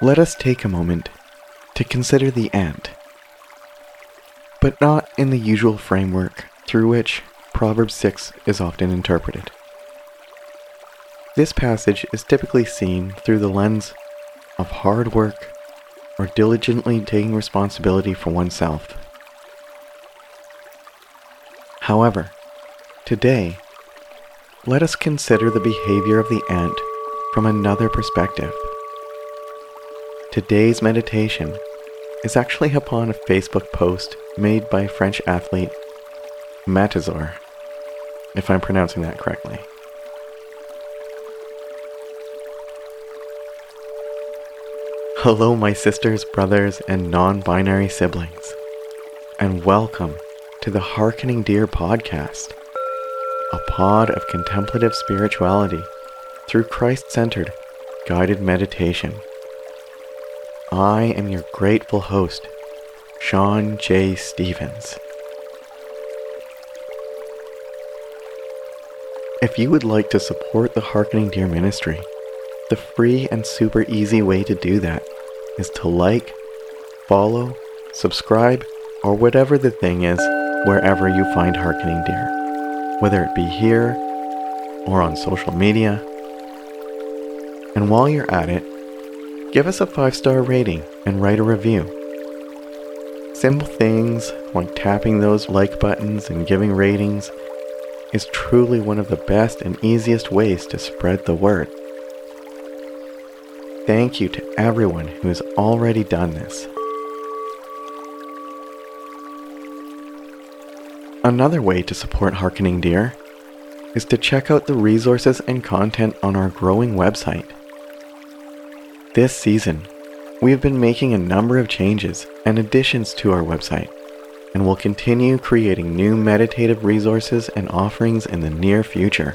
let us take a moment to consider the ant, but not in the usual framework through which Proverbs 6 is often interpreted. This passage is typically seen through the lens of hard work or diligently taking responsibility for oneself. However, today, let us consider the behavior of the ant from another perspective. Today's meditation is actually upon a Facebook post made by French athlete Matazor, if I'm pronouncing that correctly. Hello, my sisters, brothers, and non binary siblings, and welcome to the Harkening Deer podcast, a pod of contemplative spirituality through Christ centered, guided meditation. I am your grateful host, Sean J. Stevens. If you would like to support the Harkening Deer Ministry, the free and super easy way to do that is to like, follow, subscribe, or whatever the thing is wherever you find Harkening Deer, whether it be here or on social media. And while you're at it, give us a five star rating and write a review. Simple things like tapping those like buttons and giving ratings is truly one of the best and easiest ways to spread the word. Thank you to everyone who has already done this. Another way to support Harkening Deer is to check out the resources and content on our growing website. This season, we have been making a number of changes and additions to our website, and will continue creating new meditative resources and offerings in the near future.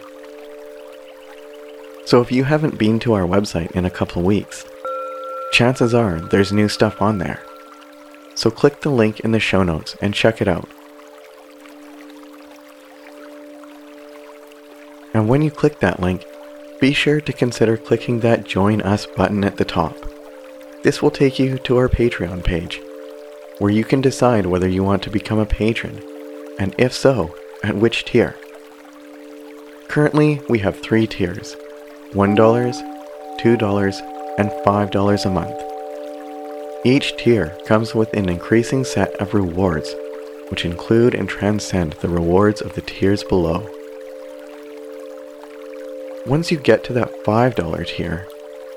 So if you haven't been to our website in a couple weeks, chances are there's new stuff on there. So click the link in the show notes and check it out. And when you click that link, be sure to consider clicking that Join Us button at the top. This will take you to our Patreon page, where you can decide whether you want to become a patron, and if so, at which tier. Currently, we have three tiers $1, $2, and $5 a month. Each tier comes with an increasing set of rewards, which include and transcend the rewards of the tiers below. Once you get to that $5 tier,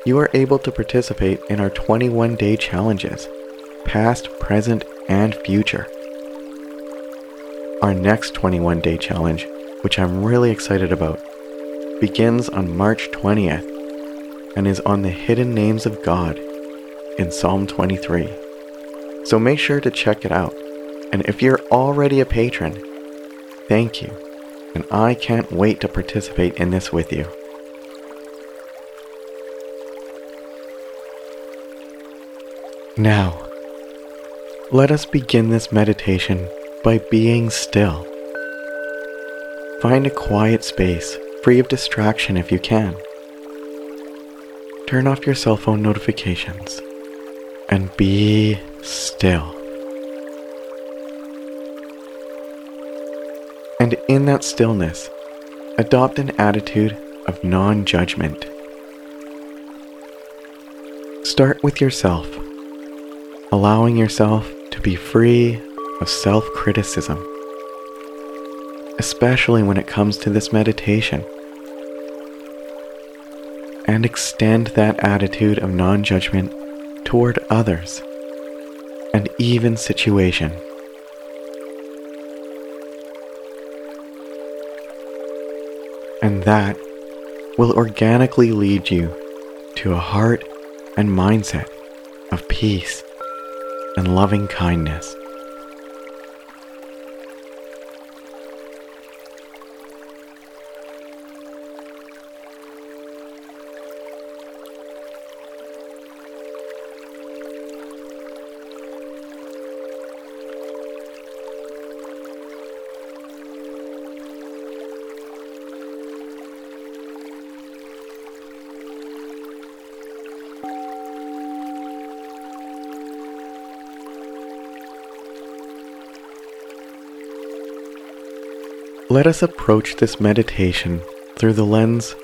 you are able to participate in our 21 day challenges, past, present, and future. Our next 21 day challenge, which I'm really excited about, begins on March 20th and is on the hidden names of God in Psalm 23. So make sure to check it out. And if you're already a patron, thank you. And I can't wait to participate in this with you. Now, let us begin this meditation by being still. Find a quiet space free of distraction if you can. Turn off your cell phone notifications and be still. And in that stillness, adopt an attitude of non judgment. Start with yourself, allowing yourself to be free of self criticism, especially when it comes to this meditation and extend that attitude of non judgment toward others and even situation. And that will organically lead you to a heart and mindset of peace and loving kindness. Let us approach this meditation through the lens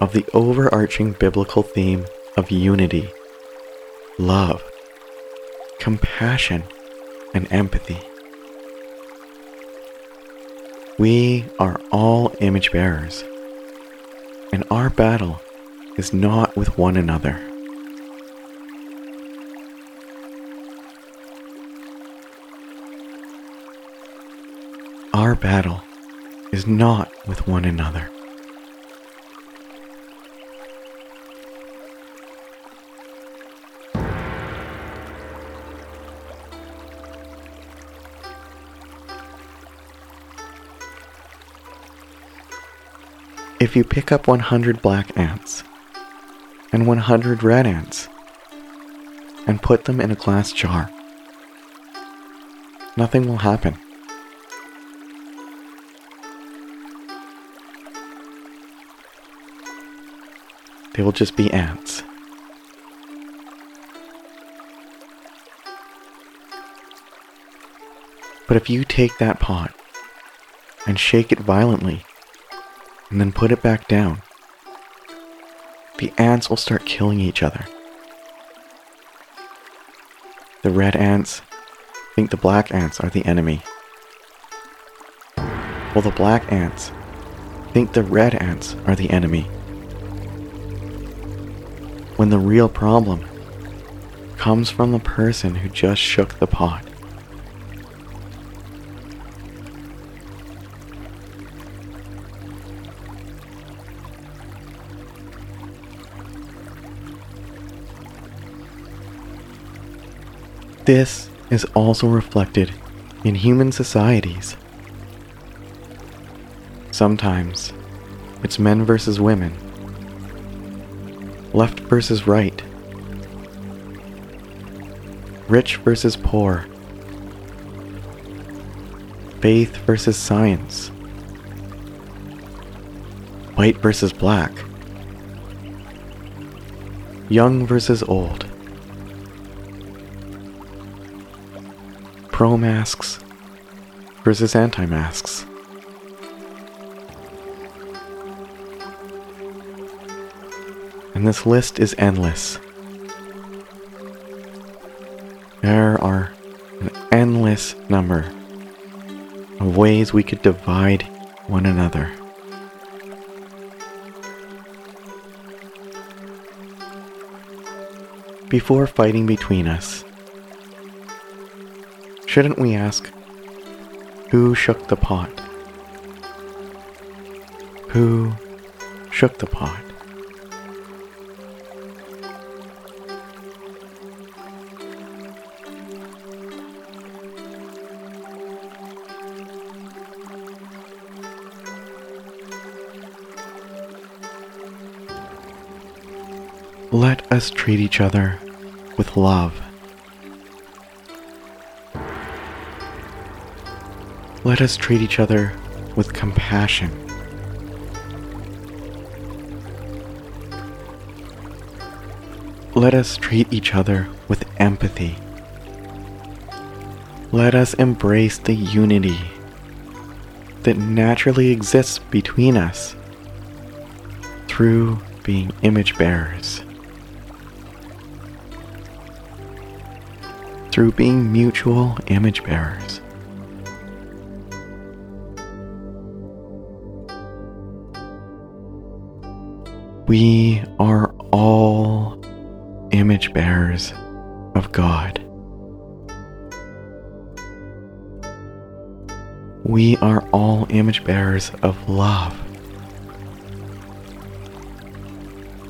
of the overarching biblical theme of unity, love, compassion, and empathy. We are all image bearers, and our battle is not with one another. Our battle is not with one another. If you pick up 100 black ants and 100 red ants and put them in a glass jar, nothing will happen. They will just be ants. But if you take that pot and shake it violently and then put it back down, the ants will start killing each other. The red ants think the black ants are the enemy, while the black ants think the red ants are the enemy. When the real problem comes from the person who just shook the pot. This is also reflected in human societies. Sometimes it's men versus women, left versus right, rich versus poor, faith versus science, white versus black, young versus old. pro masks versus anti masks. And this list is endless. There are an endless number of ways we could divide one another. Before fighting between us, Shouldn't we ask, who shook the pot? Who shook the pot? Let us treat each other with love. Let us treat each other with compassion. Let us treat each other with empathy. Let us embrace the unity that naturally exists between us through being image bearers. Through being mutual image bearers. We are all image bearers of God. We are all image bearers of love.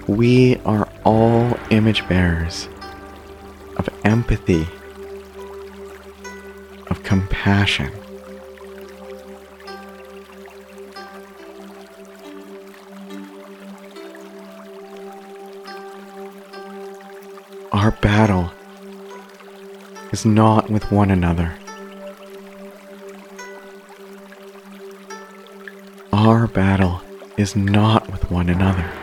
We are all image bearers of empathy, of compassion. Our battle is not with one another. Our battle is not with one another.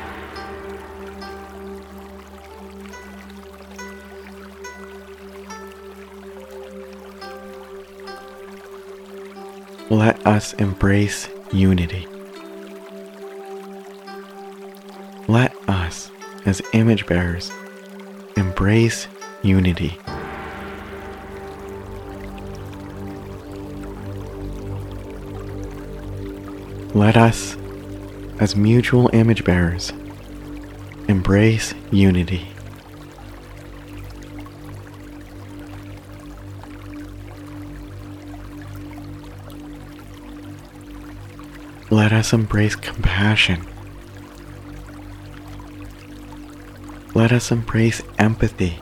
Let us embrace unity. Let us, as image bearers, embrace unity. Let us, as mutual image bearers, embrace unity. Let us embrace compassion. Let us embrace empathy.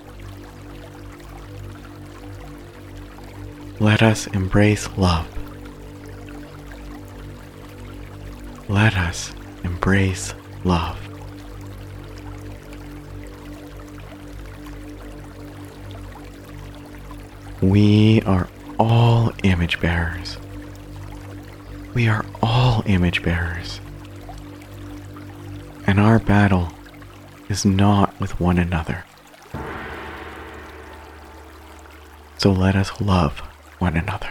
Let us embrace love. Let us embrace love. We are all image bearers. We are all image bearers. And our battle is not with one another. So let us love one another.